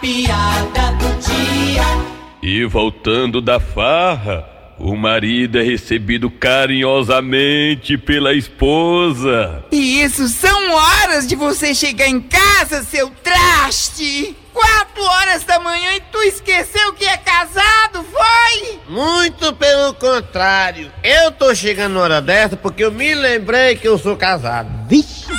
piada do dia. E voltando da farra, o marido é recebido carinhosamente pela esposa. E isso são horas de você chegar em casa, seu traste! Quatro horas da manhã e tu esqueceu que é casado, foi? Muito pelo contrário. Eu tô chegando na hora dessa porque eu me lembrei que eu sou casado. Vixe!